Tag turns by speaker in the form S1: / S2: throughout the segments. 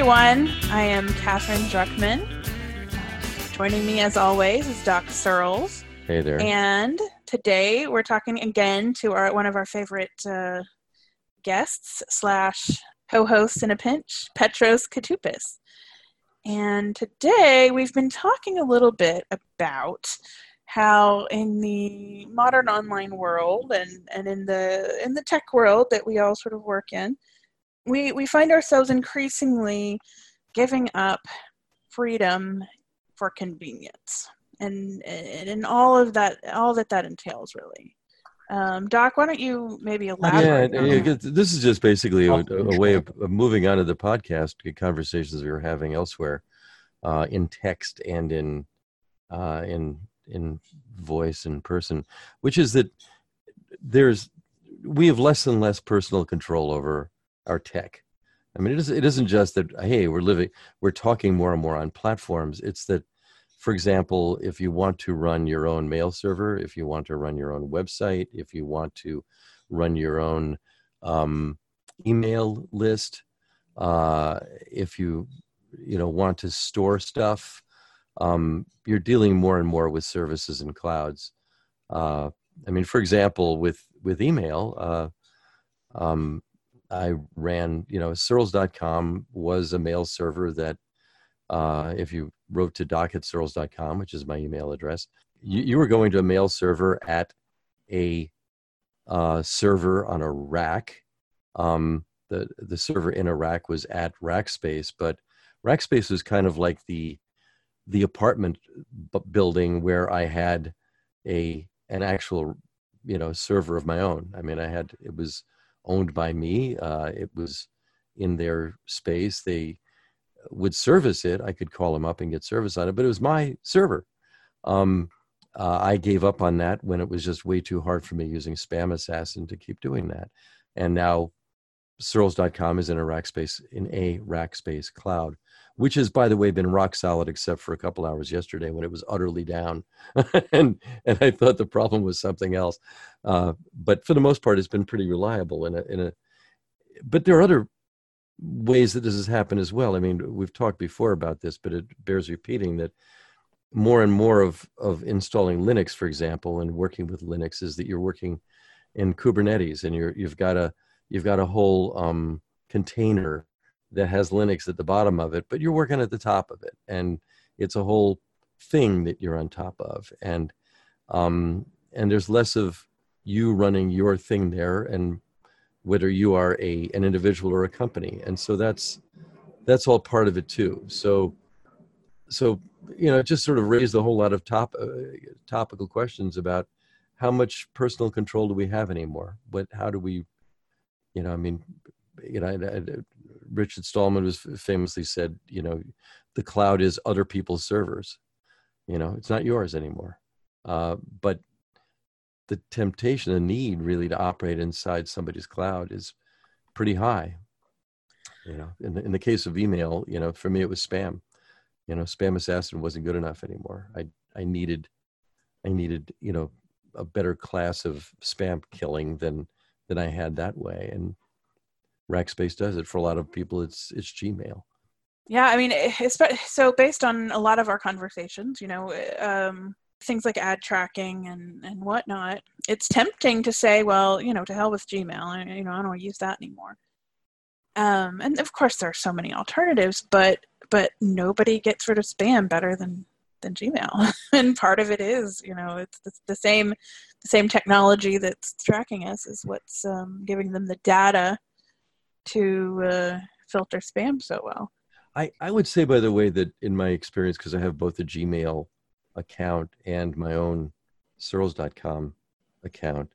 S1: everyone. I am Katherine Druckman. Joining me, as always, is Doc Searls.
S2: Hey there.
S1: And today we're talking again to our one of our favorite uh, guests slash co-hosts in a pinch, Petros Koutoupis. And today we've been talking a little bit about how in the modern online world and, and in the in the tech world that we all sort of work in, we, we find ourselves increasingly giving up freedom for convenience. And and all of that all that that entails really. Um, doc why don't you maybe elaborate
S2: yeah, yeah this is just basically a, a way of, of, moving on to the podcast conversations we were having elsewhere uh, in text and in uh, in in voice and person which is that there's we have less and less personal control over our tech I mean, it, is, it isn't just that, hey, we're living, we're talking more and more on platforms. It's that, for example, if you want to run your own mail server, if you want to run your own website, if you want to run your own um, email list, uh, if you, you know, want to store stuff, um, you're dealing more and more with services and clouds. Uh, I mean, for example, with with email, uh, um, I ran, you know, Searls.com was a mail server that uh, if you wrote to doc at Searls.com, which is my email address, you, you were going to a mail server at a uh, server on a rack. Um, the, the server in a rack was at Rackspace, but Rackspace was kind of like the the apartment b- building where I had a an actual you know server of my own. I mean, I had it was owned by me. Uh, it was in their space. They would service it. I could call them up and get service on it, but it was my server. Um, uh, I gave up on that when it was just way too hard for me using SpamAssassin to keep doing that. And now Searls.com is in a Rackspace in a Rackspace cloud, which has, by the way, been rock solid except for a couple hours yesterday when it was utterly down, and and I thought the problem was something else. Uh, but for the most part, it's been pretty reliable in a in a. But there are other ways that this has happened as well. I mean, we've talked before about this, but it bears repeating that more and more of of installing Linux, for example, and working with Linux is that you're working in Kubernetes, and you're you've got a you've got a whole um, container that has Linux at the bottom of it, but you're working at the top of it, and it's a whole thing that you're on top of, and um, and there's less of you running your thing there, and whether you are a an individual or a company, and so that's that's all part of it too. So so you know, it just sort of raised a whole lot of top uh, topical questions about how much personal control do we have anymore? What how do we you know, I mean, you know, Richard Stallman was famously said, you know, the cloud is other people's servers. You know, it's not yours anymore. Uh, but the temptation, the need really to operate inside somebody's cloud is pretty high. You know, in the, in the case of email, you know, for me it was spam. You know, spam assassin wasn't good enough anymore. I I needed, I needed, you know, a better class of spam killing than than I had that way. And Rackspace does it for a lot of people. It's it's Gmail.
S1: Yeah, I mean, so based on a lot of our conversations, you know, um, things like ad tracking and and whatnot, it's tempting to say, well, you know, to hell with Gmail. I, you know, I don't want to use that anymore. Um, and of course, there are so many alternatives, but but nobody gets rid of spam better than than Gmail. and part of it is, you know, it's the, the same the same technology that's tracking us is what's um, giving them the data to uh, filter spam so well.
S2: I, I would say, by the way, that in my experience, because I have both a Gmail account and my own Searls.com account,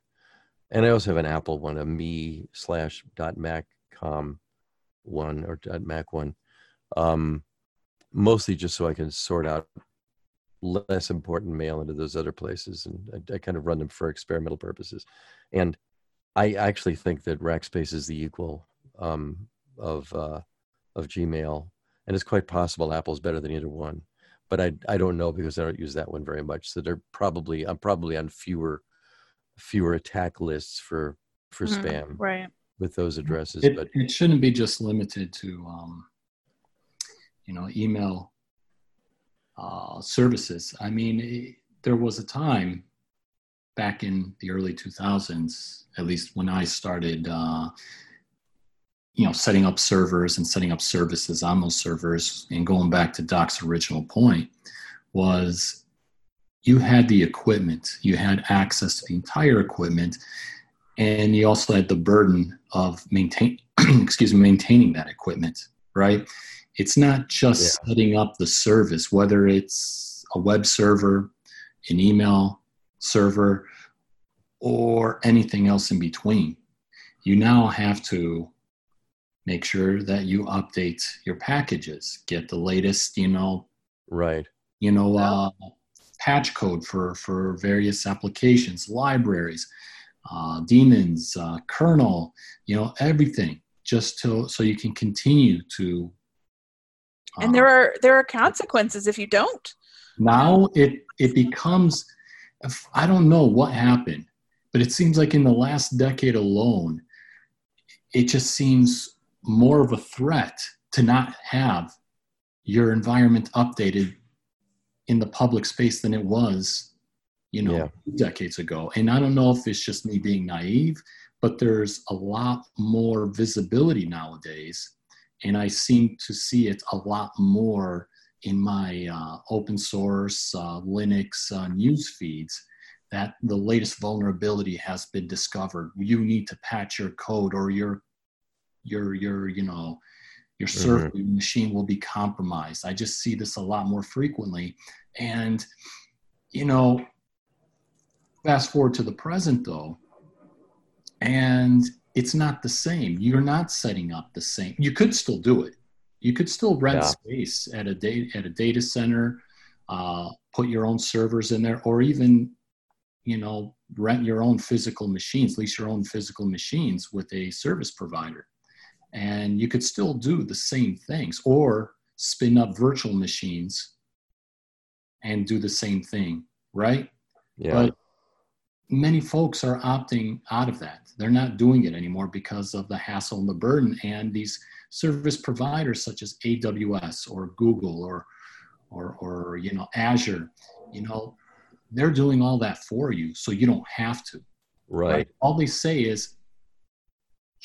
S2: and I also have an Apple one, a me slash dot maccom one or dot mac one, um, mostly just so I can sort out less important mail into those other places, and I, I, kind of run them for experimental purposes. And I actually think that Rackspace is the equal um, of uh, of Gmail, and it's quite possible Apple's better than either one. But I I don't know because I don't use that one very much. So they're probably I'm probably on fewer fewer attack lists for for mm-hmm, spam
S1: right
S2: with those addresses.
S3: It,
S2: but
S3: it shouldn't be just limited to um, you know, email uh, services. I mean, it, there was a time back in the early 2000s, at least when I started, uh, you know, setting up servers and setting up services on those servers, and going back to Doc's original point, was you had the equipment, you had access to the entire equipment, and you also had the burden of maintain, excuse me, maintaining that equipment, right? It's not just yeah. setting up the service, whether it's a web server, an email server, or anything else in between. You now have to make sure that you update your packages, get the latest, you know,
S2: right,
S3: you know, uh, patch code for for various applications, libraries, uh, daemons, uh, kernel, you know, everything, just to so you can continue to.
S1: and there uh, are there are consequences if you don't.
S3: Now it it becomes, I don't know what happened, but it seems like in the last decade alone, it just seems more of a threat to not have your environment updated in the public space than it was you know yeah. decades ago. And i don't know if it's just me being naive but there's a lot more visibility nowadays. And i seem to see it a lot more in my uh, open source uh, linux uh, news feeds that the latest vulnerability has been discovered. You need to patch your code or your your your you know your server mm-hmm. machine will be compromised. I just see this a lot more frequently. And you know fast forward to the present though and it's not the same. You're not setting up the same. You could still do it. You could still rent yeah. space at a data at a data center uh, put your own servers in there or even you know rent your own physical machines lease your own physical machines with a service provider and you could still do the same things or spin up virtual machines and do the same thing right
S2: yeah.
S3: but many folks are opting out of that they're not doing it anymore because of the hassle and the burden and these service providers such as aws or google or or or you know azure you know they're doing all that for you so you don't have to
S2: right, right?
S3: all they say is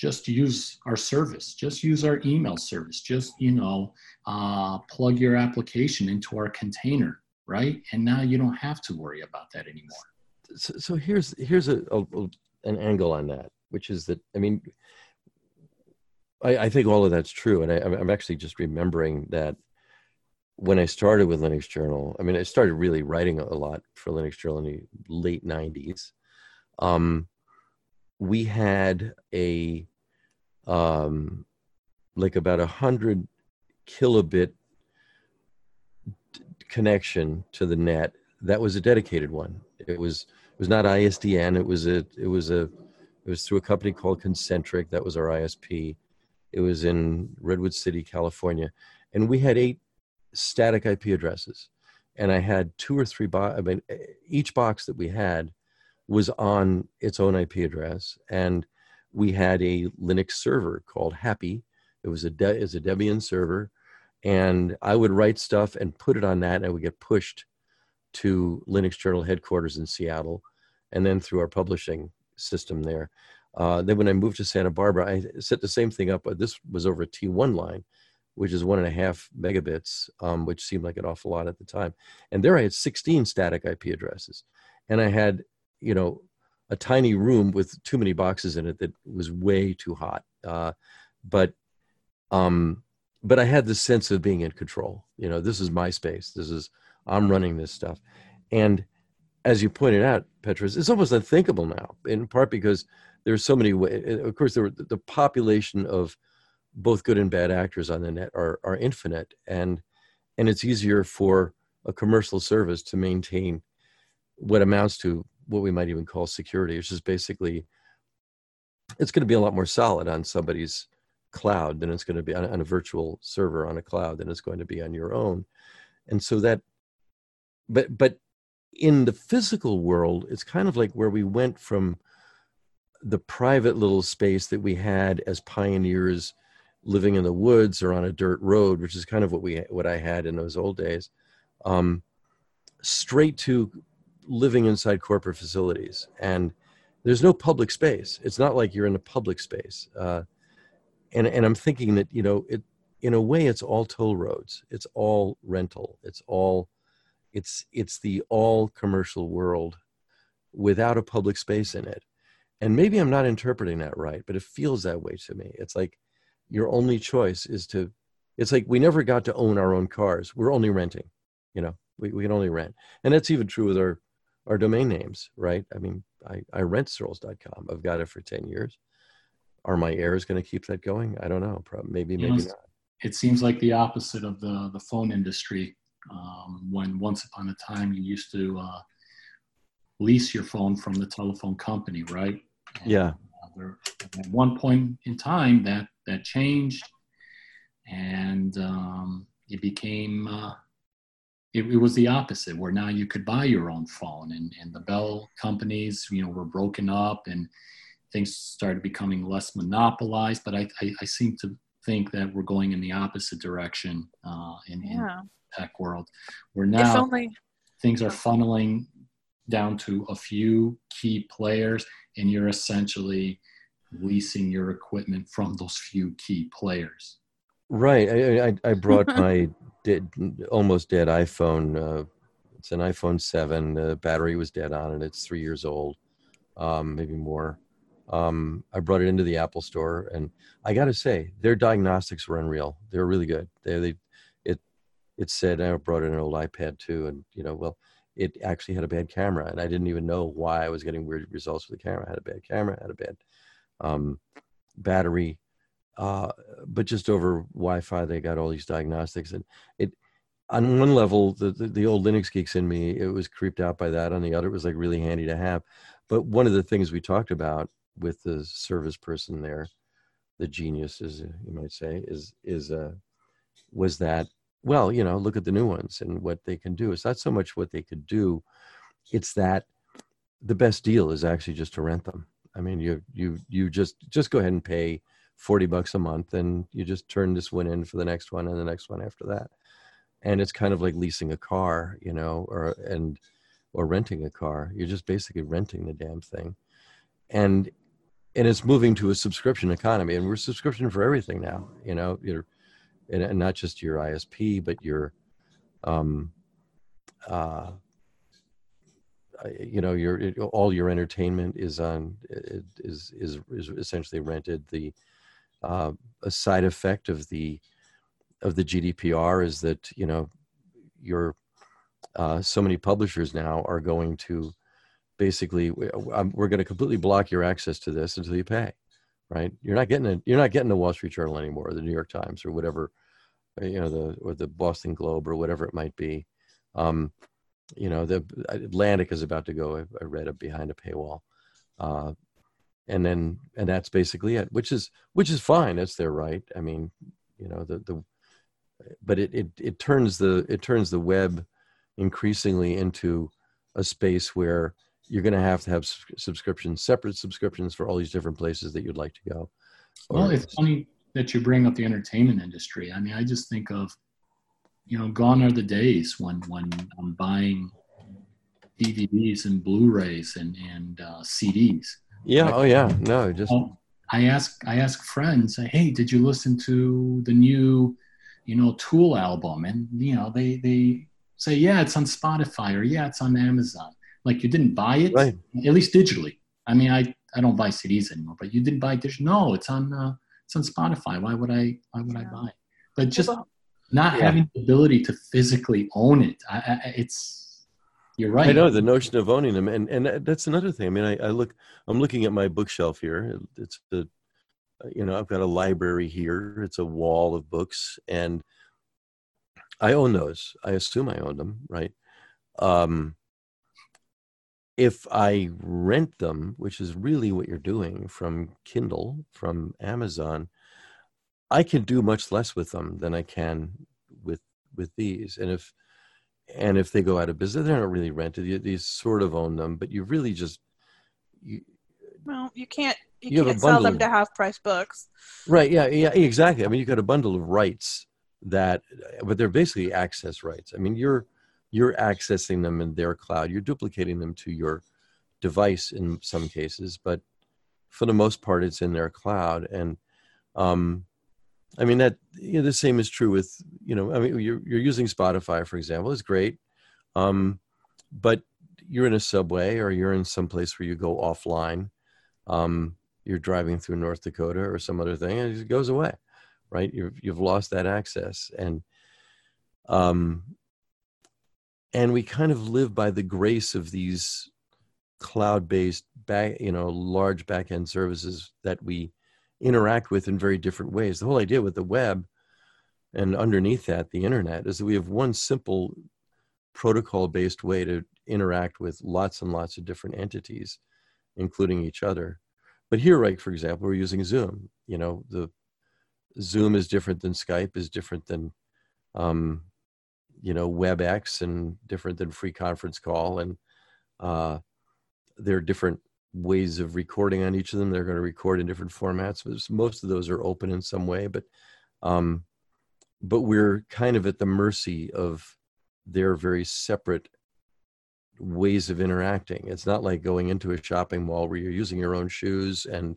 S3: just use our service just use our email service just you know uh, plug your application into our container right? And now you don't have to worry about that anymore.
S2: So, so here's here's a, a, an angle on that which is that i mean i, I think all of that's true. And I, i'm actually just remembering that when i started with linux journal i mean i started really writing a lot for linux journal in the late 90s um, we had a um, like about a hundred kilobit connection to the net. That was a dedicated one. It was it was not isdn it was a it was a it was through a company called concentric. That was our isp it was in redwood city california. And we had eight static ip addresses. And i had two or three bo- i mean each box that we had was on its own ip address. And we had a linux server called happy it was a de- a debian server and I would write stuff and put it on that, and I would get pushed to Linux Journal headquarters in Seattle, and then through our publishing system there. Uh, then when I moved to Santa Barbara, I set the same thing up. But this was over a T1 line, which is one and a half megabits, um, which seemed like an awful lot at the time. And there I had 16 static IP addresses, and I had, you know, a tiny room with too many boxes in it that was way too hot. Uh, but um, but I had this sense of being in control. You know, this is my space. This is I'm running this stuff, and as you pointed out, Petros, it's almost unthinkable now. In part because there's so many. ways. Of course, there the population of both good and bad actors on the net are are infinite, and and it's easier for a commercial service to maintain what amounts to what we might even call security, which is basically it's going to be a lot more solid on somebody's cloud than it's going to be on, on, a virtual server on a cloud than it's going to be on your own. And so that but but in the physical world it's kind of like where we went from the private little space that we had as pioneers living in the woods or on a dirt road, which is kind of what we what I had in those old days, um, straight to living inside corporate facilities. And there's no public space. It's not like you're in a public space. Uh, and and I'm thinking that you know it in a way it's all toll roads. It's all rental. It's all it's it's the all commercial world without a public space in it. And maybe I'm not interpreting that right, but it feels that way to me. It's like your only choice is to it's like we never got to own our own cars. We're only renting, you know. We we can only rent. And that's even true with our our domain names, right? I mean, I, I rent Searls.com. I've got it for 10 years. Are my heirs going to keep that going? I don't know. Probably, maybe, maybe know, not.
S3: It seems like the opposite of the, the phone industry. Um, when once upon a time you used to uh, lease your phone from the telephone company, right?
S2: And, yeah.
S3: Uh, there, at one point in time, that that changed, and um, it became uh, it, it, was the opposite where now you could buy your own phone and, and the bell companies you know were broken up and things started becoming less monopolized but i, I, I seem to think that we're going in the opposite direction uh, in, yeah. in tech world where now only- things are funneling down to a few key players and you're essentially leasing your equipment from those few key players
S2: right i, I, I brought my dead, almost dead iPhone. Uh, it's an iPhone 7. The battery was dead on it. It's three years old, um, maybe more. Um, I brought it into the Apple store, and I got to say, their diagnostics were unreal. They were really good. They, they, it, it said I brought in an old iPad too, and you know, well, it actually had a bad camera, and I didn't even know why I was getting weird results with the camera. I had a bad camera, had a bad um, battery, uh, but just over Wi-Fi, they got all these diagnostics, and it. On one level, the, the, the old Linux geeks in me, it was creeped out by that. On the other, it was like really handy to have. But one of the things we talked about with the service person there, the genius, as you might say, is is uh, was that well, you know, look at the new ones and what they can do. It's not so much what they could do; it's that the best deal is actually just to rent them. I mean, you you you just just go ahead and pay 40 bucks a month and you just turn this one in for the next one and the next one after that. And it's kind of like leasing a car you know or and or renting a car. You're just basically renting the damn thing. And and it's moving to a subscription economy and we're subscription for everything now you know you're and, not just your isp but your um uh you know your it, all your entertainment is on is is is essentially rented. The uh, a side effect of the of the GDPR is that you know your uh, so many publishers now are going to basically we're going to completely block your access to this until you pay right? You're not getting it you're not getting the wall street journal anymore or the new york times or whatever uh, you know the or the boston globe or whatever it might be. Um, you know the atlantic is about to go i, I read it behind a paywall. Uh, and then and that's basically it which is which is fine that's their right i mean you know the the but it it, it turns the it turns the web increasingly into a space where you're going to have to have subscriptions separate subscriptions for all these different places that you'd like to go.
S3: Well it's funny that you bring up the entertainment industry. I mean i just think of you know gone are the days when when i'm buying dvds and blu-rays and and uh, cds
S2: yeah. Like, oh, yeah. No, just.
S3: I ask I ask friends, hey, did you listen to the new, you know, Tool album? And you know, they they say, yeah, it's on Spotify or yeah, it's on Amazon. Like you didn't buy it, right. at least digitally. I mean, I I don't buy CDs anymore, but you didn't buy digital. No, it's on uh, it's on Spotify. Why would I why would yeah. I buy? It? But just not yeah. having the ability to physically own it, I, I, it's you're right. I
S2: know the notion of owning them, and and that's another thing. I mean, I, I look, I'm looking at my bookshelf here. It's the, you know, I've got a library here. It's a wall of books, and I own those. I assume I own them, right? Um, if I rent them, which is really what you're doing from Kindle, from Amazon, I can do much less with them than I can with with these. And if and if they go out of business, they're not really rented. You, you sort of own them, but you really just
S1: you. Well, you can't you, you can't sell them to half price books.
S2: Right. Yeah. Yeah. Exactly. I mean, you got a bundle of rights that, but they're basically access rights. I mean, you're you're accessing them in their cloud. You're duplicating them to your device in some cases, but for the most part, it's in their cloud. And um, I mean that you know, the same is true with you know I mean you're you're using Spotify for example. It's great, um, but you're in a subway or you're in some place where you go offline. Um, you're driving through North Dakota or some other thing, and it goes away, right? You've you've lost that access, and um, and we kind of live by the grace of these cloud-based back, you know, large back-end services that we interact with in very different ways. The whole idea with the web and underneath that, the internet, is that we have one simple protocol-based way to interact with lots and lots of different entities, including each other but here, right, for example, we're using Zoom. You know, the Zoom is different than Skype, is different than, um, you know, WebEx, and different than free conference call, and uh, there are different ways of recording on each of them. They're going to record in different formats. Most of those are open in some way, but um, but we're kind of at the mercy of their very separate ways of interacting. It's not like going into a shopping mall where you're using your own shoes and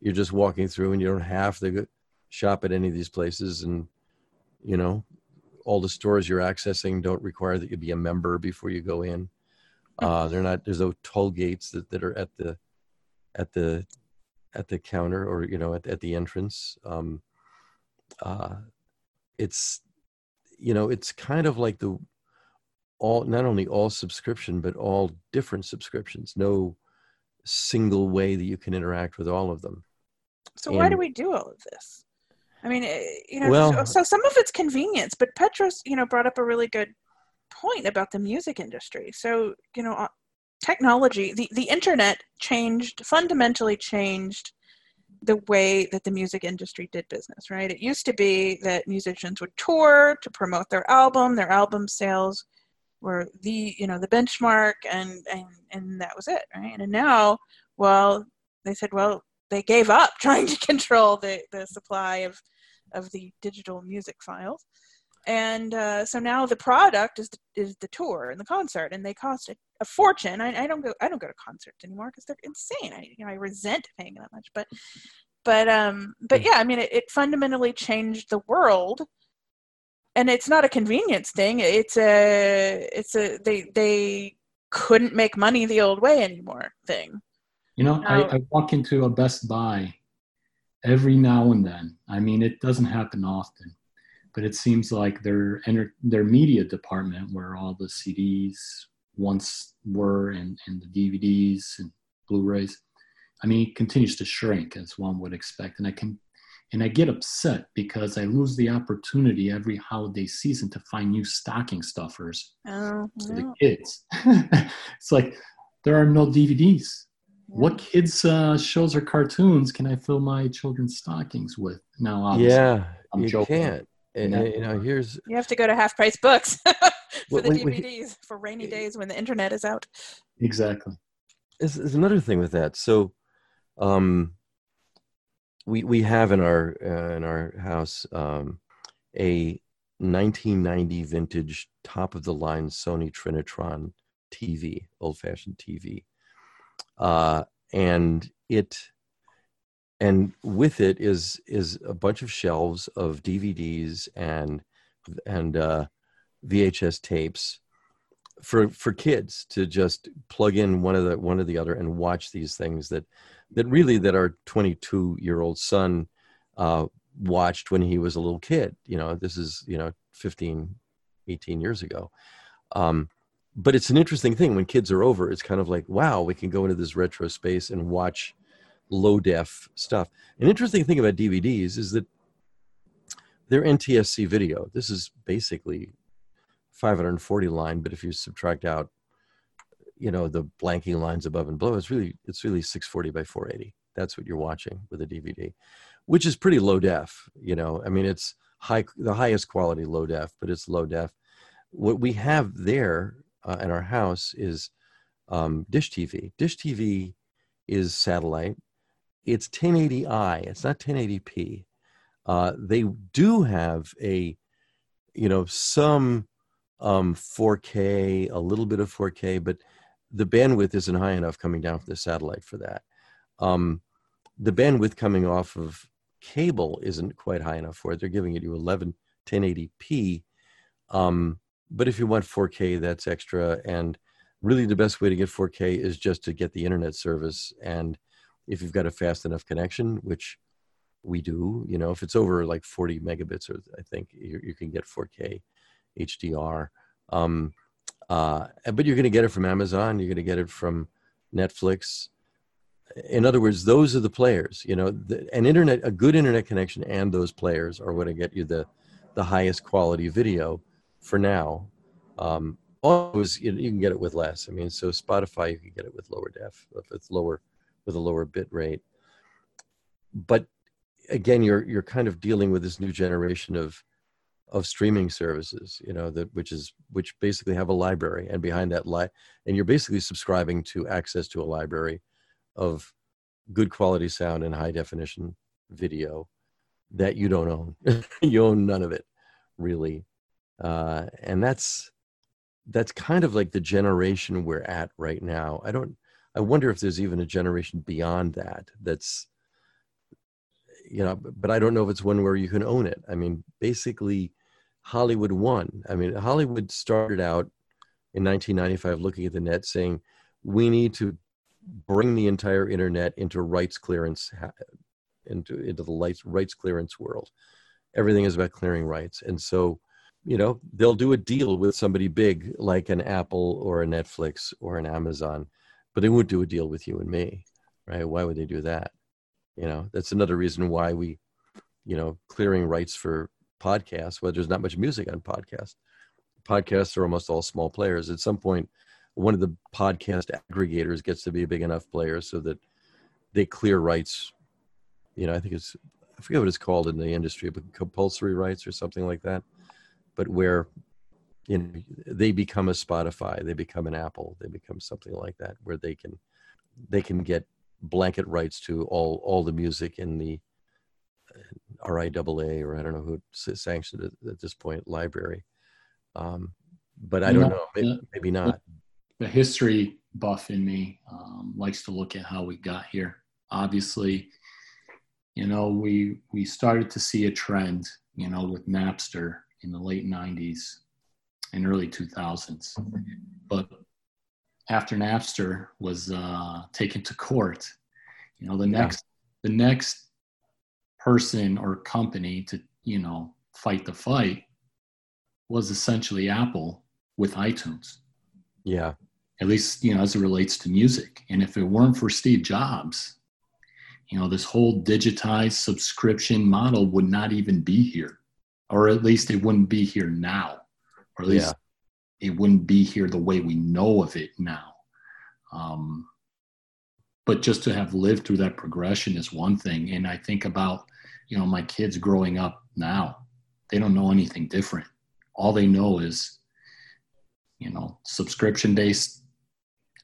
S2: you're just walking through and you don't have to shop at any of these places. And, you know, all the stores you're accessing don't require that you be a member before you go in. Uh, they're not, there's no toll gates that, that are at the, at the, at the counter or, you know, at, at the entrance. Um, uh, it's, you know, it's kind of like the, all not only all subscription but all different subscriptions. No single way that you can interact with all of them.
S1: So and, why do we do all of this? I mean eh, you know well, so some of it's convenience but petros you know brought up a really good point about the music industry. So you know uh, technology the, the internet changed fundamentally changed the way that the music industry did business right? It used to be that musicians would tour to promote their album. Their album sales were the you know the benchmark and and and that was it right? And now well they said well they gave up trying to control the the supply of of the digital music files and uh, so now the product is the, is the tour and the concert and they cost a, a fortune. I, I, don't go i don't go to concerts anymore because they're insane. I you know i resent paying that much but but um but yeah i mean it, it fundamentally changed the world. And it's not a convenience thing. It's a it's a they they couldn't make money the old way anymore thing.
S3: You know I, I walk into a best buy every now and then. I mean it doesn't happen often but it seems like their their media department where all the cds once were and, and the dvds and blu-rays i mean it continues to shrink as one would expect and i can and I get upset because I lose the opportunity every holiday season to find new stocking stuffers oh, for the kids. it's like there are no DVDs. Yeah. What kids uh, shows or cartoons can I fill my children's stockings with? Now, obviously,
S2: yeah, I'm you joking. can't. And, you know, here's
S1: you have to go to half price books for well, the DVDs for rainy days when the internet is out.
S3: Exactly.
S2: There's, another thing with that. So, um, we we have in our uh, in our house um, a 1990 vintage top of the line Sony Trinitron TV, old fashioned TV, uh, and it and with it is is a bunch of shelves of DVDs and and uh, VHS tapes for for kids to just plug in one of the one or the other and watch these things that that really that our 22 year old son uh, watched when he was a little kid. You know this is you know 15 18 years ago. Um, but it's an interesting thing when kids are over it's kind of like wow we can go into this retro space and watch low def stuff. An interesting thing about dvds is that they're ntsc video. This is basically 540 line but if you subtract out you know the blanking lines above and below it's really it's really 640 by 480 that's what you're watching with a dvd which is pretty low def you know. I mean it's high the highest quality low def but it's low def what we have there uh, in our house is um, dish tv dish tv is satellite it's 1080i. It's not 1080p. Uh, they do have a, you know, some um, 4K, a little bit of 4K, but the bandwidth isn't high enough coming down from the satellite for that. Um, the bandwidth coming off of cable isn't quite high enough for it. They're giving it you 11 1080p. Um, but if you want 4K, that's extra. And really, the best way to get 4K is just to get the internet service. And if you've got a fast enough connection, which we do, you know, if it's over like 40 megabits, or I think you, you can get 4K HDR. Um, uh, but you're going to get it from Amazon. You're going to get it from Netflix. In other words, those are the players. You know, the, an internet, a good internet connection, and those players are going to get you the the highest quality video for now. Um, always, you, you can get it with less. I mean, so Spotify, you can get it with lower def, with lower, with a lower bit rate. But again, you're you're kind of dealing with this new generation of of streaming services you know that which is which basically have a library and behind that li- and you're basically subscribing to access to a library of good quality sound and high definition video that you don't own. You own none of it really. Uh, and that's that's kind of like the generation we're at right now. I don't i wonder if there's even a generation beyond that that's you know but i don't know if it's one where you can own it i mean basically Hollywood won. I mean, Hollywood started out in 1995 looking at the net saying, we need to bring the entire internet into rights clearance, into, into the rights clearance world. Everything is about clearing rights. And so, you know, they'll do a deal with somebody big like an Apple or a Netflix or an Amazon, but they won't do a deal with you and me, right? Why would they do that? You know, that's another reason why we, you know, clearing rights for podcasts, where there's not much music on podcasts. Podcasts are almost all small players. At some point, one of the podcast aggregators gets to be a big enough player so that they clear rights. You know, I think it's I forget what it's called in the industry, but compulsory rights or something like that. But where you know they become a Spotify, they become an Apple, they become something like that, where they can they can get blanket rights to all all the music in the RIAA or I don't know who sanctioned it at this point, library. Um, but I don't know, maybe, maybe, not.
S3: The history buff in me um, likes to look at how we got here. Obviously, you know, we we started to see a trend, you know, with Napster in the late '90s and early 2000s. But after Napster was uh, taken to court, you know, the next the next person or company to you know fight the fight was essentially apple with itunes.
S2: Yeah.
S3: At least you know as it relates to music. And if it weren't for steve jobs you know this whole digitized subscription model would not even be here or at least it wouldn't be here now or at least yeah. it wouldn't be here the way we know of it now. Um, but just to have lived through that progression is one thing. And i think about you know my kids growing up now they don't know anything different. All they know is you know subscription based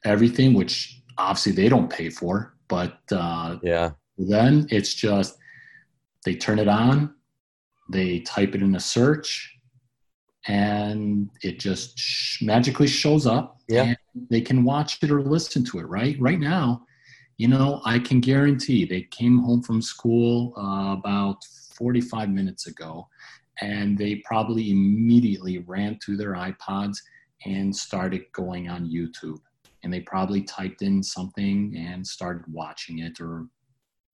S3: everything which obviously they don't pay for but uh,
S2: yeah.
S3: then it's just they turn it on they type it in a search and it just sh- magically shows up
S2: yeah
S3: they can watch it or listen to it right right now you know, I can guarantee they came home from school uh, about 45 minutes ago and they probably immediately ran to their iPods and started going on YouTube. And they probably typed in something and started watching it or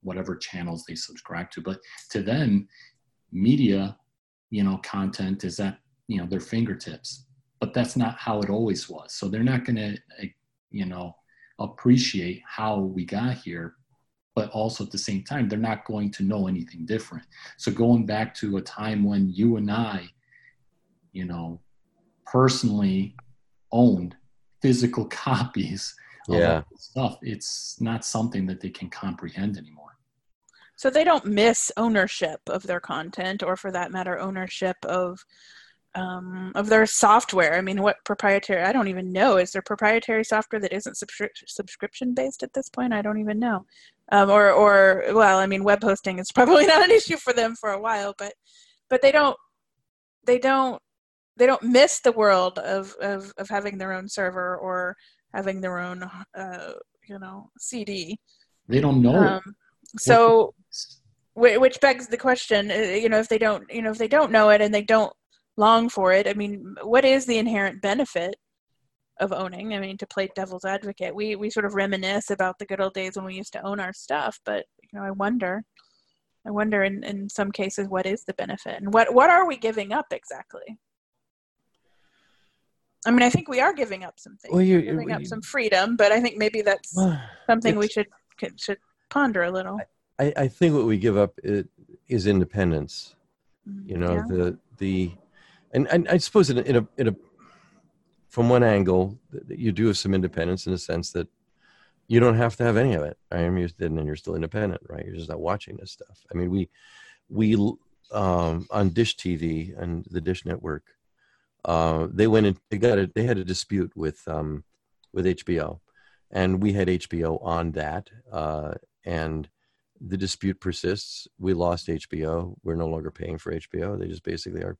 S3: whatever channels they subscribe to. But to them, media, you know, content is at, you know, their fingertips. But that's not how it always was. So they're not going to, eh, you know, appreciate how we got here but also at the same time they're not going to know anything different so going back to a time when you and i you know personally owned physical copies of yeah. stuff it's not something that they can comprehend anymore
S1: so they don't miss ownership of their content or for that matter ownership of um, of their software. I mean, what proprietary? I don't even know. Is there proprietary software that isn't subscri- subscription based at this point? I don't even know. Um, or, or well, I mean, web hosting is probably not an issue for them for a while, but but they don't they don't they don't miss the world of of, of having their own server or having their own uh, you know CD.
S3: They don't know. Um,
S1: so which begs the question uh, you know if they don't you know if they don't know it and they don't long for it. I mean what is the inherent benefit of owning? I mean to play devil's advocate we we sort of reminisce about the good old days when we used to own our stuff but you know i wonder i wonder in in some cases what is the benefit and what what are we giving up exactly? I mean i think we are giving up some things. Well, you're, giving you're, up some freedom but i think maybe that's something we should should ponder a little.
S2: I, I think what we give up is, is independence. Mm-hmm. You know yeah. the the, and, and I suppose in a, in a in a from one angle you do have some independence in the sense that you don't have to have any of it. I mean, and then you're still independent, right? You're just not watching this stuff. I mean, we we um, on Dish TV and the Dish Network, uh, they went and they got a, they had a dispute with um, with HBO, and we had HBO on that, uh, and the dispute persists. We lost HBO. We're no longer paying for HBO. They just basically our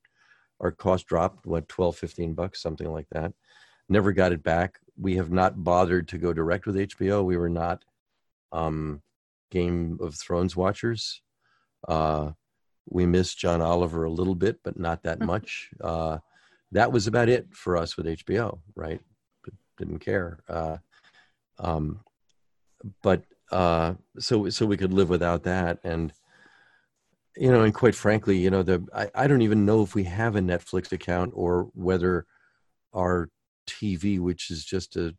S2: our cost dropped what 12 15 bucks something like that. Never got it back. We have not bothered to go direct with HBO. We were not um, Game of Thrones watchers. Uh, we missed John Oliver a little bit, but not that mm-hmm. much. Uh, that was about it for us with HBO, right? didn't care. Uh, um, but uh, so so we could live without that and you know and quite frankly you know the I, I don't even know if we have a netflix account or whether our tv which is just a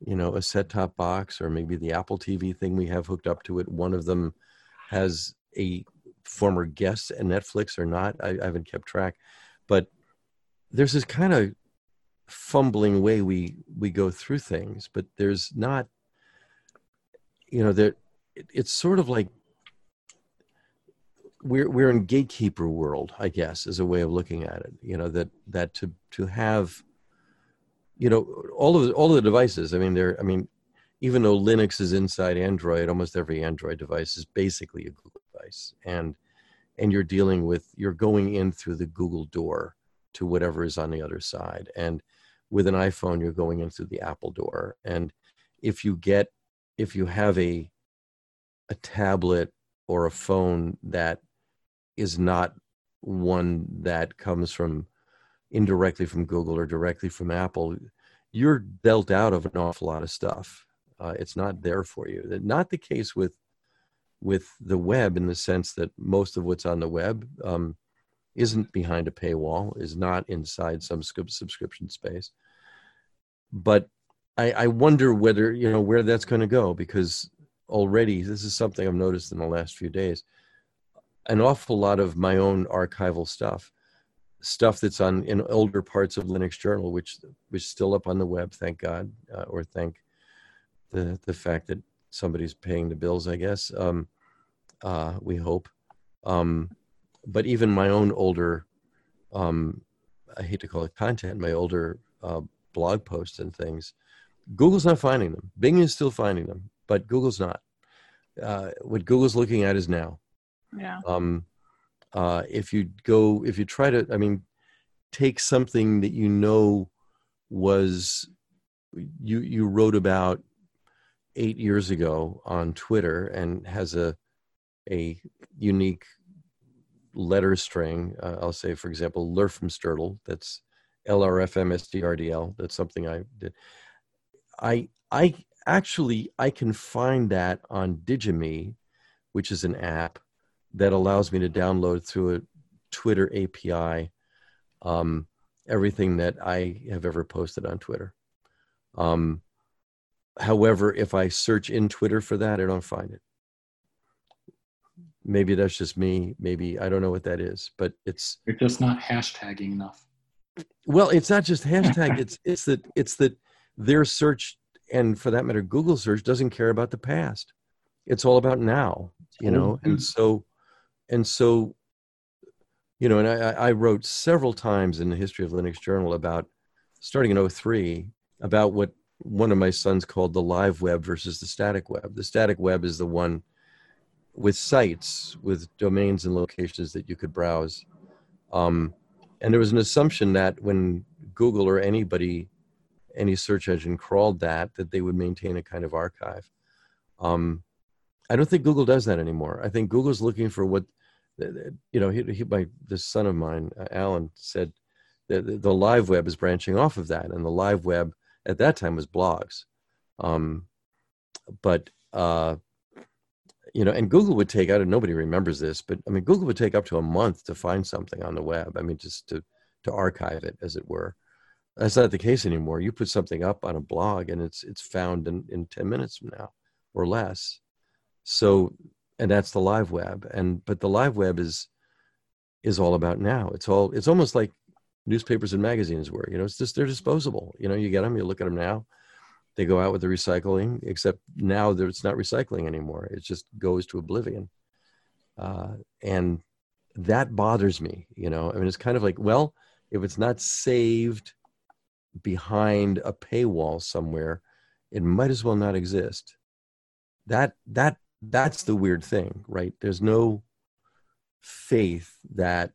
S2: you know a set top box or maybe the apple tv thing we have hooked up to it one of them has a former guest at netflix or not. I, I haven't kept track. But there's this kind of fumbling way we we go through things but there's not you know that it, it's sort of like we're we're in gatekeeper world i guess is a way of looking at it you know that that to to have you know all of the, all of the devices i mean they're i mean even though linux is inside android almost every android device is basically a google device and and you're dealing with you're going in through the google door to whatever is on the other side and with an iphone you're going in through the apple door and if you get if you have a a tablet or a phone that is not one that comes from indirectly from Google or directly from Apple, you're dealt out of an awful lot of stuff. Uh, it's not there for you. Not the case with with the web in the sense that most of what's on the web um, isn't behind a paywall, is not inside some subscription space. But I, I wonder whether you know where that's going to go because already this is something I've noticed in the last few days. An awful lot of my own archival stuff, stuff that's on in older parts of Linux Journal, which which is still up on the web, thank God, uh, or thank the the fact that somebody's paying the bills. I guess um, uh, we hope. Um, but even my own older, um, I hate to call it content, my older uh, blog posts and things Google's not finding them. Bing is still finding them, but Google's not. Uh, what Google's looking at is now.
S1: Yeah.
S2: Um, uh, if you go, if you try to, I mean, take something that you know was you you wrote about eight years ago on Twitter and has a a unique letter string. Uh, I'll say, for example, Lerfmstrdl. That's LRFMSDRDL. That's something I did. I I actually I can find that on Digime, which is an app that allows me to download through a Twitter API um, everything that I have ever posted on Twitter. Um, however, if I search in Twitter for that, I don't find it. Maybe that's just me. Maybe I don't know what that is, but it's
S3: you're just not hashtagging enough.
S2: Well, it's not just hashtag. it's it's that it's that their search and for that matter google search doesn't care about the past it's all about now you know and so and so you know, and I, I wrote several times in the history of Linux Journal about starting in 03 about what one of my sons called the live web versus the static web. The static web is the one with sites with domains and locations that you could browse. Um, and there was an assumption that when Google or anybody, any search engine crawled that, that they would maintain a kind of archive. Um, I don't think Google does that anymore. I think Google's looking for what, you know, he, he my this son of mine, uh, Alan, said that the live web is branching off of that, and the live web at that time was blogs. Um, but uh, you know, and Google would take, I don't nobody remembers this, but I mean, Google would take up to a month to find something on the web. I mean, just to, to archive it, as it were. That's not the case anymore. You put something up on a blog and it's, it's found in, in 10 minutes from now or less. So, and that's the live web. And, but the live web is, is all about now. It's all, it's almost like newspapers and magazines were, you know, it's just, they're disposable. You know, you get them, you look at them now they go out with the recycling except now there it's not recycling anymore it just goes to oblivion uh, and that bothers me you know i mean it's kind of like well if it's not saved behind a paywall somewhere it might as well not exist that that that's the weird thing right there's no faith that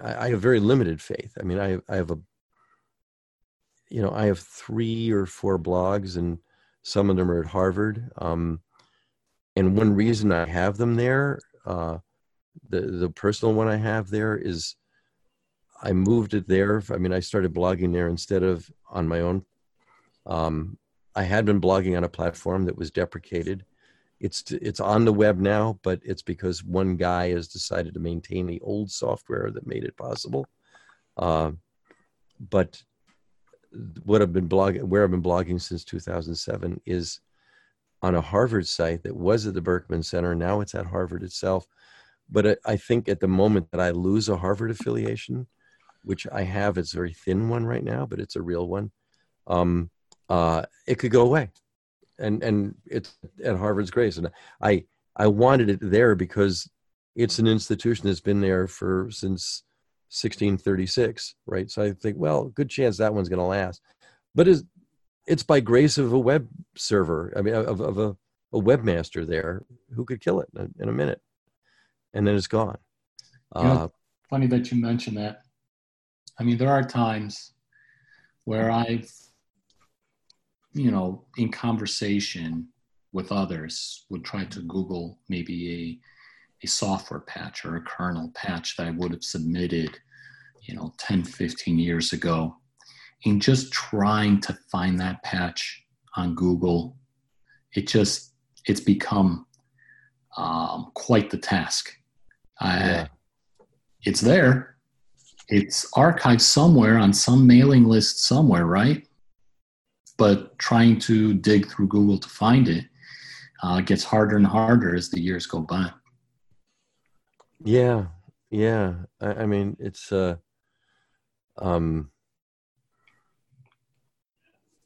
S2: I, I have very limited faith i mean i i have a you know, I have three or four blogs, and some of them are at Harvard. Um, and one reason I have them there, uh, the the personal one I have there is, I moved it there. I mean, I started blogging there instead of on my own. Um, I had been blogging on a platform that was deprecated. It's it's on the web now, but it's because one guy has decided to maintain the old software that made it possible. Uh, but what I've been blogging, where I've been blogging since 2007 is on a Harvard site that was at the Berkman Center. Now it's at Harvard itself. But I think at the moment that I lose a Harvard affiliation, which I have, it's a very thin one right now, but it's a real one. Um, uh, it could go away, and and it's at Harvard's grace. And I I wanted it there because it's an institution that's been there for since 1636, right? So I think, well, good chance that one's going to last. But it's, it's by grace of a web server, I mean, of, of a, a webmaster there who could kill it in a, in a minute. And then it's gone.
S3: You know, uh, funny that you mentioned that. I mean, there are times where I've, you know, in conversation with others, would try to Google maybe a a software patch or a kernel patch that I would have submitted, you know, 10, 15 years ago. And just trying to find that patch on Google, it just, it's become um, quite the task. Yeah. it's there. It's archived somewhere on some mailing list somewhere, right? But trying to dig through Google to find it uh, gets harder and harder as the years go by.
S2: Yeah, yeah. I, I mean, it's uh, um,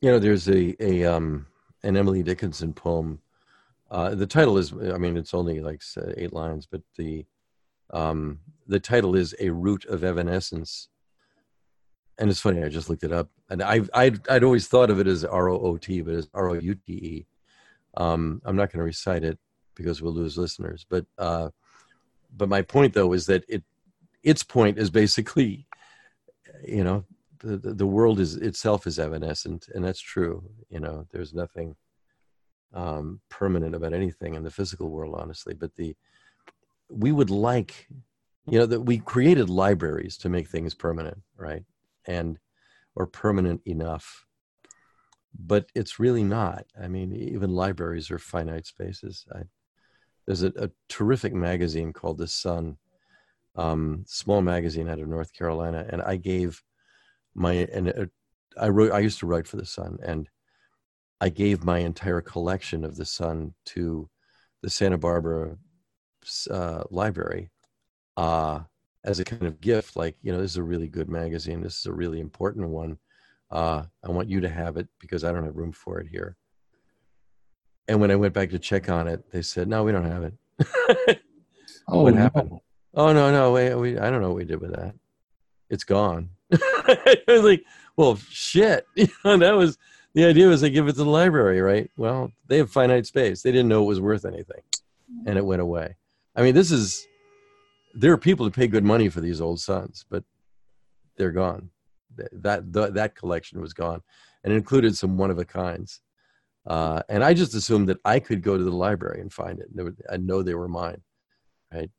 S2: you know, there's a a um an Emily Dickinson poem. Uh, the title is, I mean, it's only like eight lines, but the um, the title is "A Route of Evanescence," and it's funny. I just looked it up, and I I'd, I'd always thought of it as R O O T, but it's R O U T E. Um, I'm not going to recite it because we'll lose listeners, but uh, but my point though is that it its point is basically you know the, the world is itself is evanescent and that's true you know there's nothing um, permanent about anything in the physical world honestly but the we would like you know that we created libraries to make things permanent right and or permanent enough but it's really not i mean even libraries are finite spaces I, there's a, a terrific magazine called The Sun, um, small magazine out of North Carolina, and I gave my and uh, I wrote. I used to write for The Sun, and I gave my entire collection of The Sun to the Santa Barbara uh, Library uh, as a kind of gift. Like, you know, this is a really good magazine. This is a really important one. Uh, I want you to have it because I don't have room for it here. And when I went back to check on it, they said, "No, we don't have it."
S3: oh, what happened? No.
S2: Oh no, no, wait, we, I don't know what we did with that. It's gone. I was like, well, shit. that was the idea was they give it to the library, right? Well, they have finite space. They didn't know it was worth anything, and it went away. I mean, this is there are people who pay good money for these old sons, but they're gone. That that, that collection was gone, and it included some one of a kinds. Uh, and I just assumed that I could go to the library and find it. And I know they were mine, right?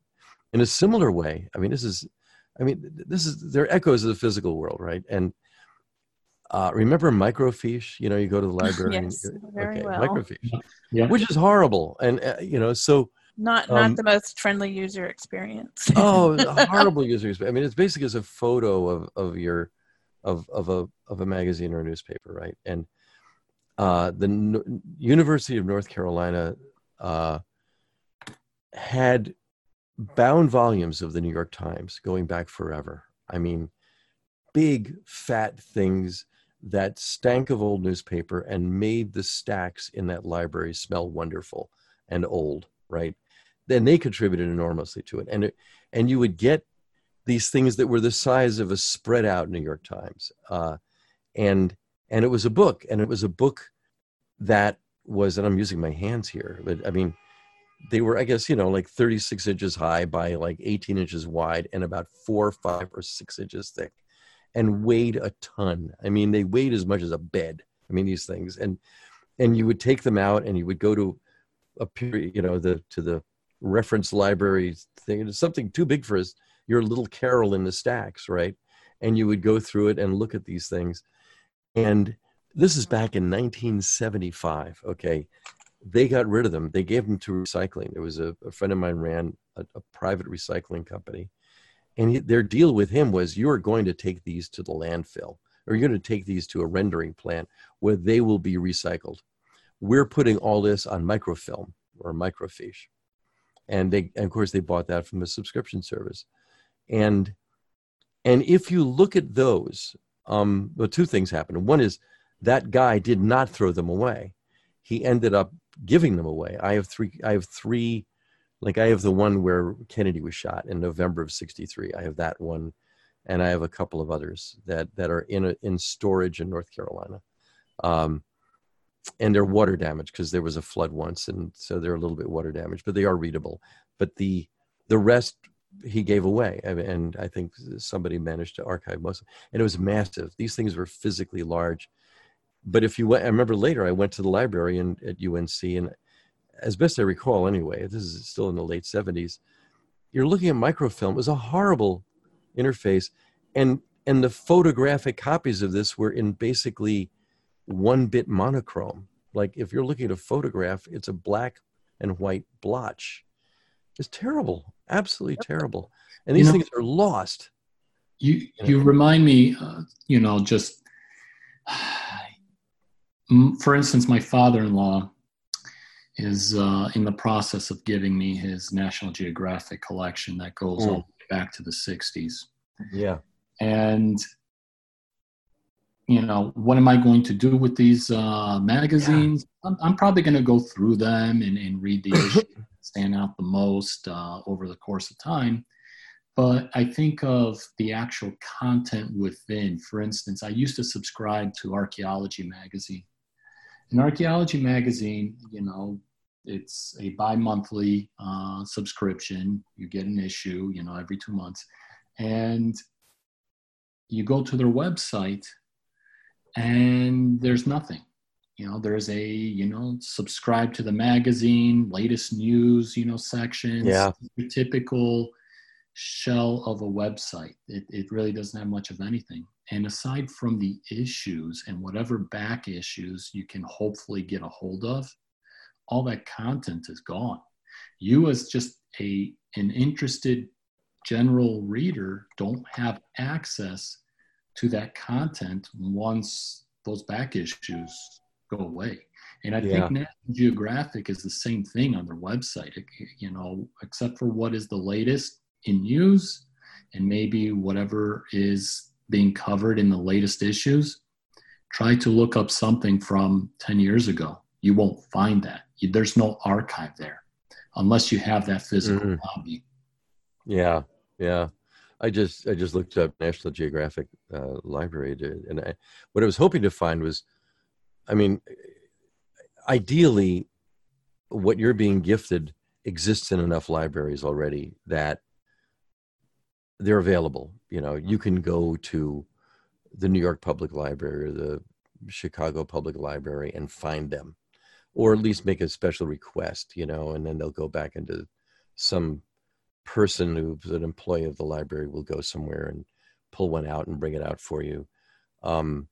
S2: In a similar way, I mean, this is, I mean, this is they're echoes of the physical world, right? And uh, remember microfiche? You know, you go to the library.
S1: yes,
S2: and,
S1: very
S2: okay,
S1: well.
S2: microfiche,
S3: Yeah.
S2: which is horrible, and uh, you know, so
S1: Not not
S2: Um,
S1: the most friendly user experience.
S2: oh, horrible user experience. I mean, it's basically as a photo of of your of of a of a magazine or a newspaper, right? And uh, the N- University of North Carolina uh, had bound volumes of the New York Times going back forever. I mean, big fat things that stank of old newspaper and made the stacks in that library smell wonderful and old, right? Then they contributed enormously to it, and it, and you would get these things that were the size of a spread out New York Times, uh, and and it was a book, and it was a book that was, and I'm using my hands here, but I mean, they were, I guess, you know, like 36 inches high by like 18 inches wide and about four, five, or six inches thick, and weighed a ton. I mean, they weighed as much as a bed. I mean, these things, and and you would take them out, and you would go to a period, you know, the to the reference library thing. It's something too big for us. Your little carrel in the stacks, right? And you would go through it and look at these things, and this is back in 1975. Okay, they got rid of them. They gave them to recycling. There was a, a friend of mine ran a, a private recycling company, and he, their deal with him was you are going to take these to the landfill, or you're going to take these to a rendering plant where they will be recycled. We're putting all this on microfilm or microfiche, and they, and of course, they bought that from a subscription service, and and if you look at those, um, well, two things happened. One is that guy did not throw them away. He ended up giving them away. I have three. I have three. Like I have the one where Kennedy was shot in November of '63. I have that one, and I have a couple of others that that are in a, in storage in North Carolina, um, and they're water damaged because there was a flood once, and so they're a little bit water damaged, but they are readable. But the the rest he gave away, and I think somebody managed to archive most. Of, and it was massive. These things were physically large but if you went, I remember later I went to the library in, at UNC, and as best I recall, anyway, this is still in the late '70s. You're looking at microfilm. It was a horrible interface, and and the photographic copies of this were in basically one bit monochrome. Like if you're looking at a photograph, it's a black and white blotch. It's terrible, absolutely terrible. And these
S3: You know-
S2: things are lost.
S3: You you remind me, uh, you know, just for instance, my father-in-law is uh, in the process of giving me his National Geographic collection that goes
S2: Mm.
S3: all the way back to the '60s.
S2: Yeah.
S3: And you know, what am I going to do with these uh, magazines? I'm, I'm probably going to go through them and, and read the issues stand out the most uh, over the course of time. But I think of the actual content within. For instance, I used to subscribe to Archaeology Magazine. In Archaeology Magazine, you know, it's a bi-monthly uh, subscription. You get an issue, you know, every two months, and you go to their website, and there's nothing. You know, there's a you know, subscribe to the magazine, latest news, you know, sections.
S2: Yeah.
S3: Your typical shell of a website. It, it really doesn't have much of anything. And aside from the issues and whatever back issues you can hopefully get a hold of, all that content is gone. You, as just a an interested general reader, don't have access to that content once those back issues go away. And I
S2: Yeah.
S3: think National Geographic is the same thing on their website. You know, except for what is the latest in news and maybe whatever is being covered in the latest issues. Try to look up something from 10 years ago. You won't find that. There's no archive there unless you have that physical
S2: Mhm.
S3: copy.
S2: Yeah, yeah. I just I just looked up National Geographic uh, Library, to, and I, what I was hoping to find was, I mean, ideally, what you're being gifted exists in enough libraries already that they're available. You know, you can go to the New York Public Library or the Chicago Public Library and find them, or at least make a special request. You know, and then they'll go back into some person who's an employee of the library will go somewhere and pull one out and bring it out for you um,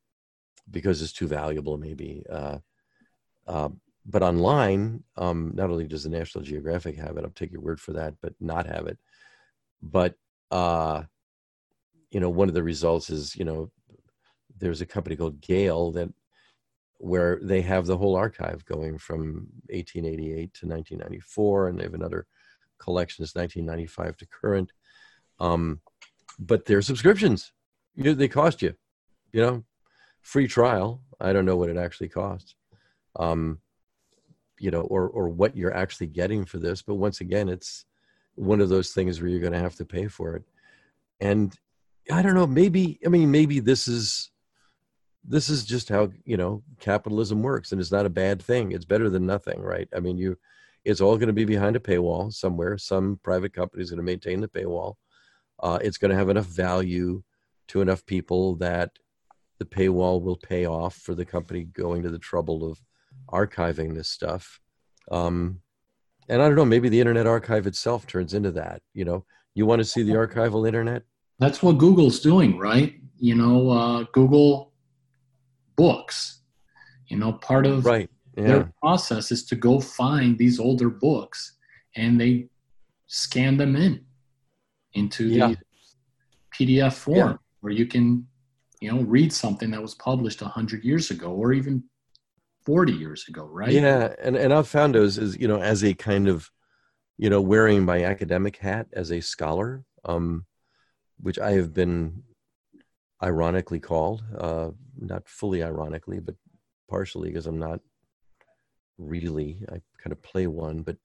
S2: because it's too valuable, maybe. Uh, uh, but online, um, not only does the National Geographic have it, I'll take your word for that, but not have it. But uh, you know, one of the results is you know, there's a company called Gale that where they have the whole archive going from 1888 to 1994, and they have another collection is 1995 to current. Um, but they're subscriptions. You know, they cost you, you know, free trial. I don't know what it actually costs. Um, you know, or or what you're actually getting for this. But once again, it's one of those things where you're going to have to pay for it. And I don't know, maybe I mean maybe this is this is just how, you know, capitalism works and it's not a bad thing. It's better than nothing, right? I mean, you it's all going to be behind a paywall somewhere. Some private company is going to maintain the paywall. Uh, it's going to have enough value to enough people that the paywall will pay off for the company going to the trouble of archiving this stuff. Um, and I don't know, maybe the Internet Archive itself turns into that. You know, you want to see the archival Internet?
S3: That's what Google's doing, right? You know, uh, Google Books. You know, part of
S2: right. Yeah.
S3: Their process is to go find these older books and they scan them in into yeah. the PDF form yeah. where you can, you know, read something that was published 100 years ago or even 40 years ago, right?
S2: Yeah, and and I've found those as you know as a kind of, you know, wearing my academic hat as a scholar, um, which I have been ironically called, uh, not fully ironically, but partially because I'm not really. I kind of play one, but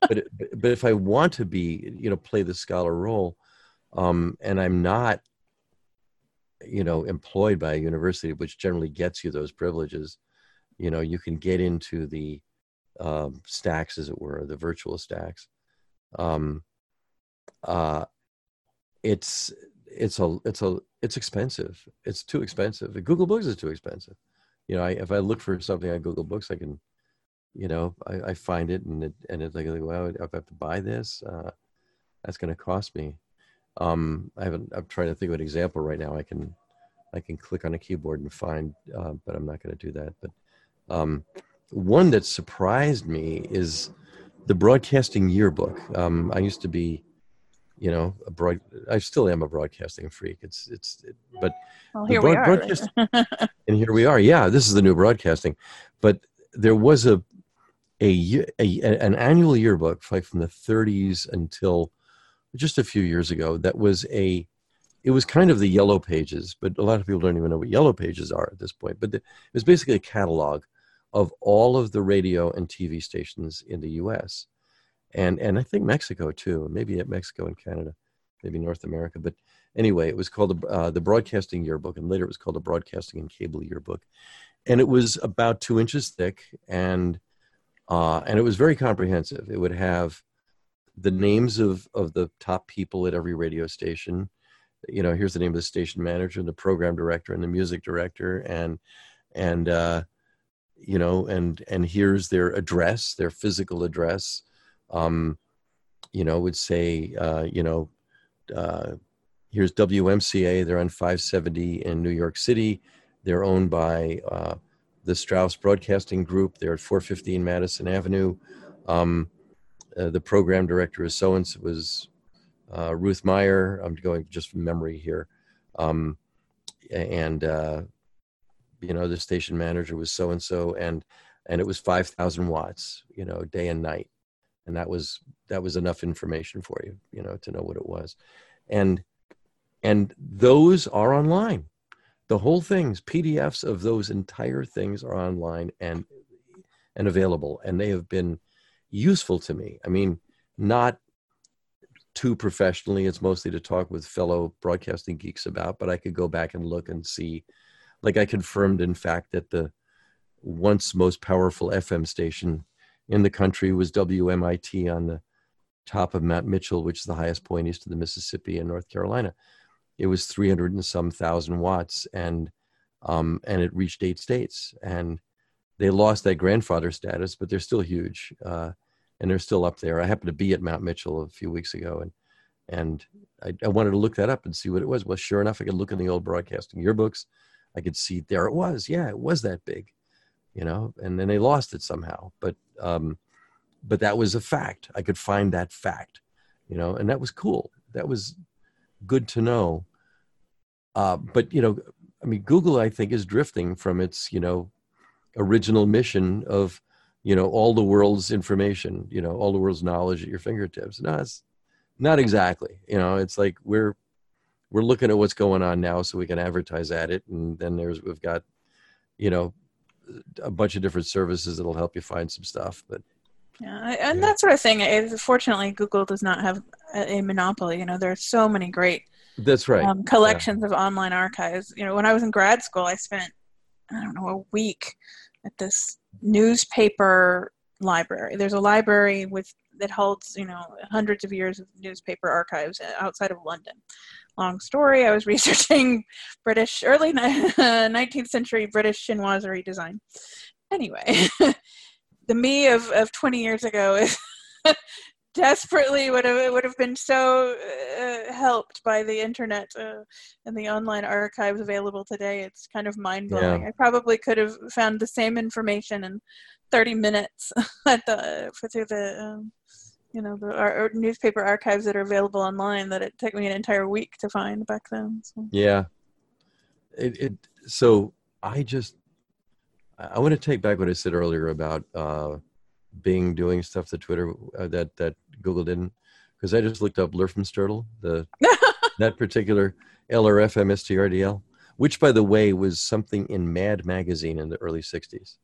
S2: but but if I want to be, you know, play the scholar role, um, and I'm not, you know, employed by a university, which generally gets you those privileges, you know, you can get into the um, stacks, as it were, the virtual stacks. Um, uh, it's it's a it's a it's expensive. It's too expensive. Google Books is too expensive. You know, I, if I look for something on Google Books, I can you know, I, I find it and it, and it's like, well, if I have to buy this, uh, that's going to cost me. Um, I haven't, I'm trying to think of an example right now. I can, I can click on a keyboard and find, uh, but I'm not going to do that. But um, one that surprised me is the broadcasting yearbook. Um, I used to be, you know, a broad. I still am a broadcasting freak. It's it's, it, but
S1: well, here broad, we
S2: are. and here we are. Yeah, this is the new broadcasting. But there was a a, a an annual yearbook like from the 30s until just a few years ago that was a it was kind of the yellow pages but a lot of people don't even know what yellow pages are at this point but the, it was basically a catalog of all of the radio and tv stations in the us and and i think mexico too maybe at mexico and canada maybe north america but anyway it was called the, uh, the broadcasting yearbook and later it was called the broadcasting and cable yearbook. And it was about two inches thick and uh, and it was very comprehensive. It would have the names of, of the top people at every radio station. You know, here's the name of the station manager, and the program director, and the music director, and and uh, you know, and and here's their address, their physical address. Um, you know, would say, uh, you know, uh, here's WMCA. They're on 570 in New York City. They're owned by uh, the Straus Broadcasting Group. They're at 415 Madison Avenue. Um, uh, the program director is so and so was uh, Ruth Meyer. I'm going just from memory here, um, and uh, you know the station manager was so and so, and and it was 5,000 watts, you know, day and night, and that was that was enough information for you, you know, to know what it was, and and those are online the whole things pdfs of those entire things are online and and available and they have been useful to me i mean not too professionally. It's mostly to talk with fellow broadcasting geeks about, but I could go back and look and see. Like I confirmed, in fact, that the once most powerful FM station in the country was WMIT on the top of Mount Mitchell, which is the highest point east of the Mississippi in North Carolina. It was 300 and some thousand watts, and um, and it reached eight states. And they lost that grandfather status, but they're still huge, uh, and they're still up there. I happened to be at Mount Mitchell a few weeks ago, and and I, I wanted to look that up and see what it was. Well, sure enough, I could look in the old broadcasting yearbooks. I could see there it was. Yeah, it was that big, you know. And then they lost it somehow, but um, but that was a fact. I could find that fact, you know, and that was cool. That was good to know. Uh, but you know, I mean, Google, I think, is drifting from its, you know, original mission of, you know, all the world's information, you know, all the world's knowledge at your fingertips. No, it's not exactly. You know, it's like we're we're looking at what's going on now, so we can advertise at it, and then there's we've got, you know, a bunch of different services that'll help you find some stuff, but.
S1: Yeah, and that sort of thing. Fortunately, Google does not have a monopoly. You know, there are so many great
S2: that's right.
S1: Um, collections yeah. of online archives. You know, when I was in grad school, I spent I don't know a week at this newspaper library. There's a library with that holds you know hundreds of years of newspaper archives outside of London. Long story. I was researching British early 19th century British chinoiserie design. Anyway, the me of of 20 years ago is desperately would have would have been so uh, helped by the internet uh, and the online archives available today. It's kind of mind blowing. Yeah. I probably could have found the same information in 30 minutes at the through the um, you know the our, newspaper archives that are available online that it took me an entire week to find back then. So.
S2: Yeah, it, it so I just I want to take back what I said earlier about. Uh, Bing doing stuff that Twitter uh, that that Google didn't because I just looked up Lerfensterdl, the that particular LRFMSTRDL, which by the way was something in Mad magazine in the early '60s.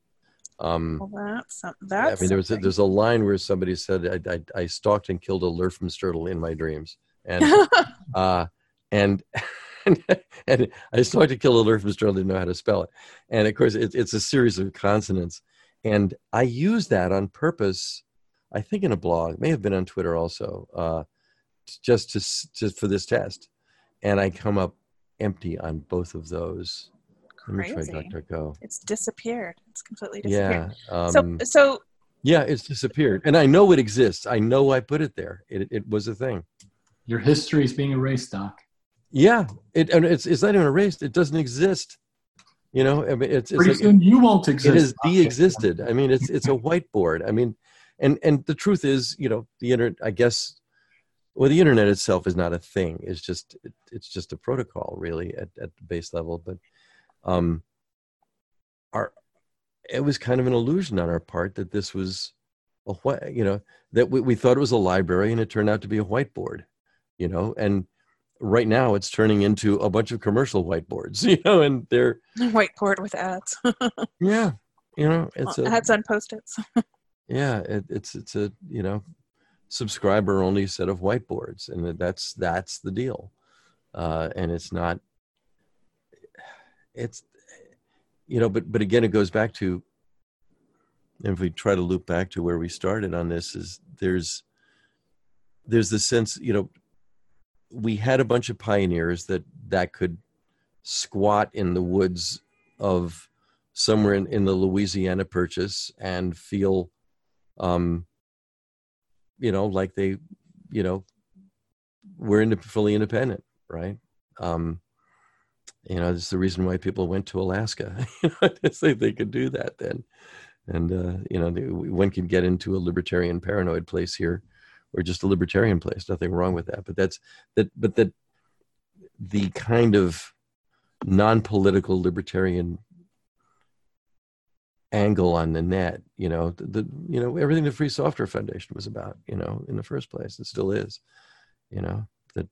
S1: Um, well, that's that's.
S2: I mean, there was a, there's a line where somebody said, "I, I, I stalked and killed a Lerfensterdl in my dreams," and uh, and. and I started to kill a Lerfensterdl, didn't know how to spell it. And of course, it, it's a series of consonants and I use that on purpose. I think in a blog, may have been on Twitter also, uh, just to just for this test, and I come up empty on both of those.
S1: Crazy. Let me try DuckDuckGo. It's disappeared. It's completely disappeared. Yeah. Um, so so.
S2: Yeah, it's disappeared, and I know it exists. I know I put it there. It it was a thing.
S3: Your history is being erased, Doc.
S2: Yeah, it and it's it's not even erased. It doesn't exist. You know, I mean, it's, it's
S3: pretty like, you won't exist.
S2: It is de-existed. I mean, it's it's a whiteboard. I mean, and and the truth is, you know, the internet. I guess, well, the internet itself is not a thing. It's just it, it's just a protocol, really, at at the base level. But, um, our it was kind of an illusion on our part that this was a you know that we, we thought it was a library and it turned out to be a whiteboard, you know, and right now it's turning into a bunch of commercial whiteboards you know and they're
S1: whiteboard with ads.
S2: Yeah you know it's
S1: well, a, ads on post-its.
S2: Yeah it, it's it's a you know subscriber only set of whiteboards and that's that's the deal. Uh, and it's not it's you know but but again it goes back to if we try to loop back to where we started on this is there's there's the sense you know we had a bunch of pioneers that that could squat in the woods of somewhere in, in the Louisiana Purchase and feel, um, you know, like they, you know, were in, fully independent, right? Um, you know, that's the reason why people went to Alaska. they, they could do that then. And, uh, you know, they, one could get into a libertarian paranoid place here or just a libertarian place. Nothing wrong with that. But that's that. But that the kind of non-political libertarian angle on the net, you know, the, the you know everything the Free Software Foundation was about, you know, in the first place, it still is, you know, that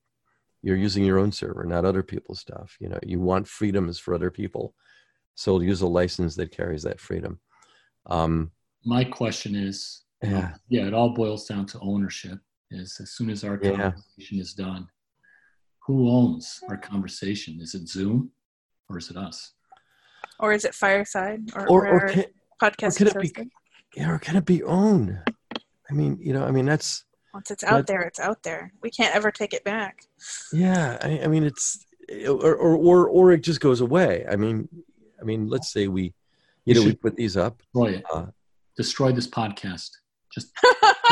S2: you're using your own server, not other people's stuff. You know, you want freedoms for other people, so use a license that carries that freedom. Um,
S3: My question is, yeah. yeah, it all boils down to ownership. is as soon as our
S2: Yeah.
S3: conversation is done, who owns our conversation? Is it Zoom or is it us?
S1: Or is it Fireside? Or,
S2: Or, or
S1: where
S2: can,
S1: podcast
S2: can it be-
S1: hosted?
S2: yeah, or can it be owned? I mean, you know, I mean, that's
S1: Once it's out
S2: but-
S1: there, it's out there. We can't ever take it back.
S2: yeah. I, I mean, it's or, or or or it just goes away. I mean, I mean, let's say we, you
S3: You
S2: know, we put these up.
S3: Destroy it.
S2: Uh,
S3: Destroy this podcast. Just,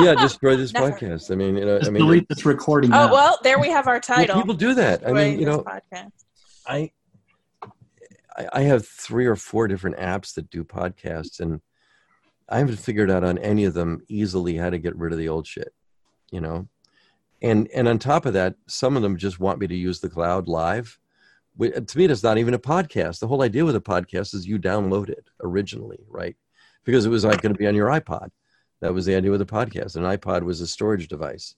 S2: yeah, destroy this
S1: Never.
S2: podcast. I mean, you know,
S3: just
S2: I mean,
S3: delete this recording.
S1: Oh
S3: now.
S1: well, there we have our
S2: well,
S1: title.
S2: people do that. I mean, you know,
S1: podcast.
S2: I I I have three or four different apps that do podcasts, and I haven't figured out on any of them easily how to get rid of the old shit. You know, and and on top of that, some of them just want me to use the cloud live. Wh- To me, that's not even a podcast. The whole idea with a podcast is you download it originally, right? Because it was like going to be on your iPod. That was the idea with the podcast. An iPod was a storage device,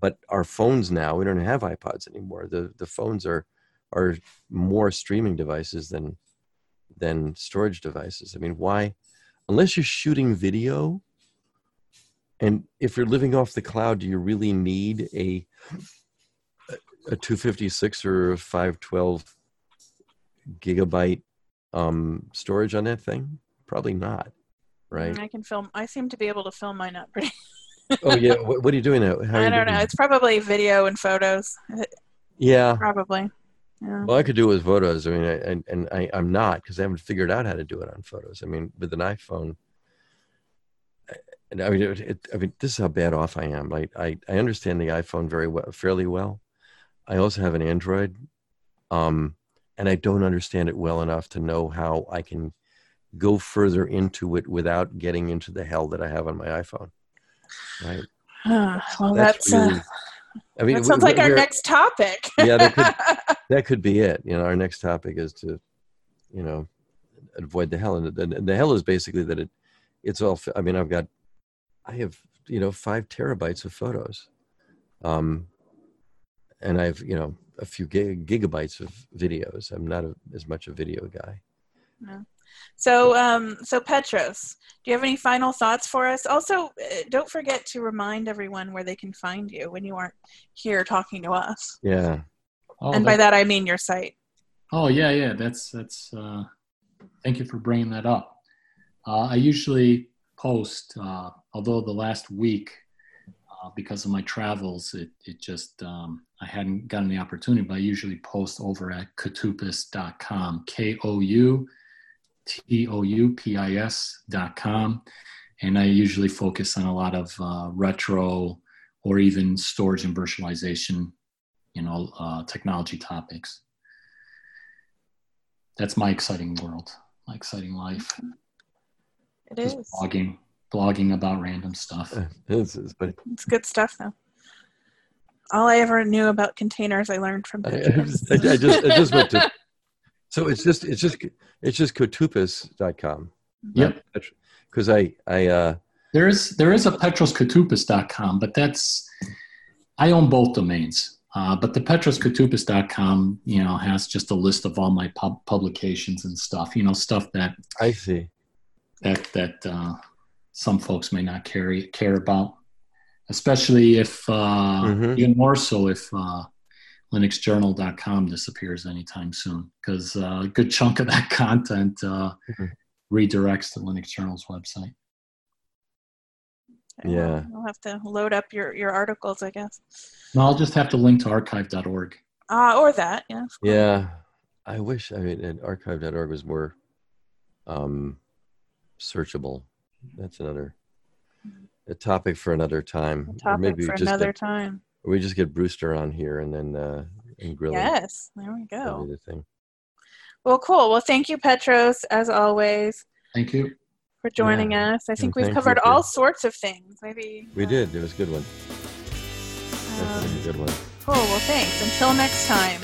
S2: but our phones now we don't have iPods anymore. The the phones are are more streaming devices than than storage devices. I mean, why? Unless you're shooting video, and if you're living off the cloud, do you really need a a 256 or a 512 gigabyte um, storage on that thing? Probably not, right?
S1: I can film. I seem to be able to film mine up pretty.
S2: oh yeah. What, what are you doing now? How
S1: I don't know. It's probably video and photos.
S2: Yeah.
S1: Probably. Yeah.
S2: Well, I could do it with photos. I mean, I, and, and I, I'm not because I haven't figured out how to do it on photos. I mean, with an iPhone, I- and I mean, it, it, I mean, this is how bad off I am. I, I, I understand the iPhone very well, fairly well. I also have an Android, um, and I don't understand it well enough to know how I can go further into it without getting into the hell that I have on my iPhone. Right?
S1: well, that's, uh,
S2: really- I mean,
S1: that sounds like our next topic.
S2: Yeah, that could- that could be it. You know, our next topic is to, you know, avoid the hell, and the, the hell is basically that it, it's all. I mean, I've got, I have you know five terabytes of photos, um, and I've you know a few gig, gigabytes of videos. I'm not a, as much a video guy.
S1: So, um, so Petros, do you have any final thoughts for us? Also, uh, don't forget to remind everyone where they can find you when you aren't here talking to us.
S2: Yeah,
S3: Oh,
S1: and by
S3: that-
S1: that I mean your site.
S3: Oh yeah, yeah. That's that's. Uh, thank you for bringing that up. Uh, I usually post, uh, although the last week, uh, because of my travels, it it just um, I hadn't gotten the opportunity. But I usually post over at koutoupis.com, k o u t o u p i s dot com, and I usually focus on a lot of uh, retro or even storage and virtualization, you know, uh, technology topics that's my exciting world, my exciting life.
S1: It
S3: Just
S1: is.
S3: blogging, blogging about random stuff.
S2: it's, it's, but
S1: It's good stuff, though. All I ever knew about containers, I learned from
S2: I, I just, I, I just, I just went to. So it's just, it's just, it's just koutoupis.com.
S3: Yep.
S2: Because I, I, uh,
S3: There is there is a petroskoutoupis.com, but that's I own both domains. Uh, but the petroskoutoupis.com, you know, has just a list of all my pub- publications and stuff. You know, stuff that
S2: I see.
S3: that that uh, some folks may not carry care about, especially if uh,
S2: Mhm.
S3: even more so if uh, linuxjournal.com disappears anytime soon, because uh, a good chunk of that content uh,
S2: Mhm.
S3: redirects to Linux Journal's website.
S2: Yeah.
S1: You'll have to load up your, your articles, I guess.
S3: No, I'll just have to link to archive.org.
S1: Uh, or that, yeah.
S2: Yeah. I wish, I mean, and archive.org was more um, searchable. That's another a topic for another time.
S1: A topic for
S2: just
S1: another
S2: get,
S1: time.
S2: Or we just get Brewster on here and then uh, and grill.
S1: Yes, there we go.
S2: the thing.
S1: Well, cool. Well, thank you, Petros, as always,
S3: Thank you.
S1: for joining
S2: Yeah.
S1: us. I think
S2: thank
S1: we've covered
S2: for-
S1: all sorts of things. Maybe
S2: We
S1: uh,
S2: did. It was a good one.
S1: um,
S2: Definitely a good one.
S1: cool. Well, thanks. Until next time.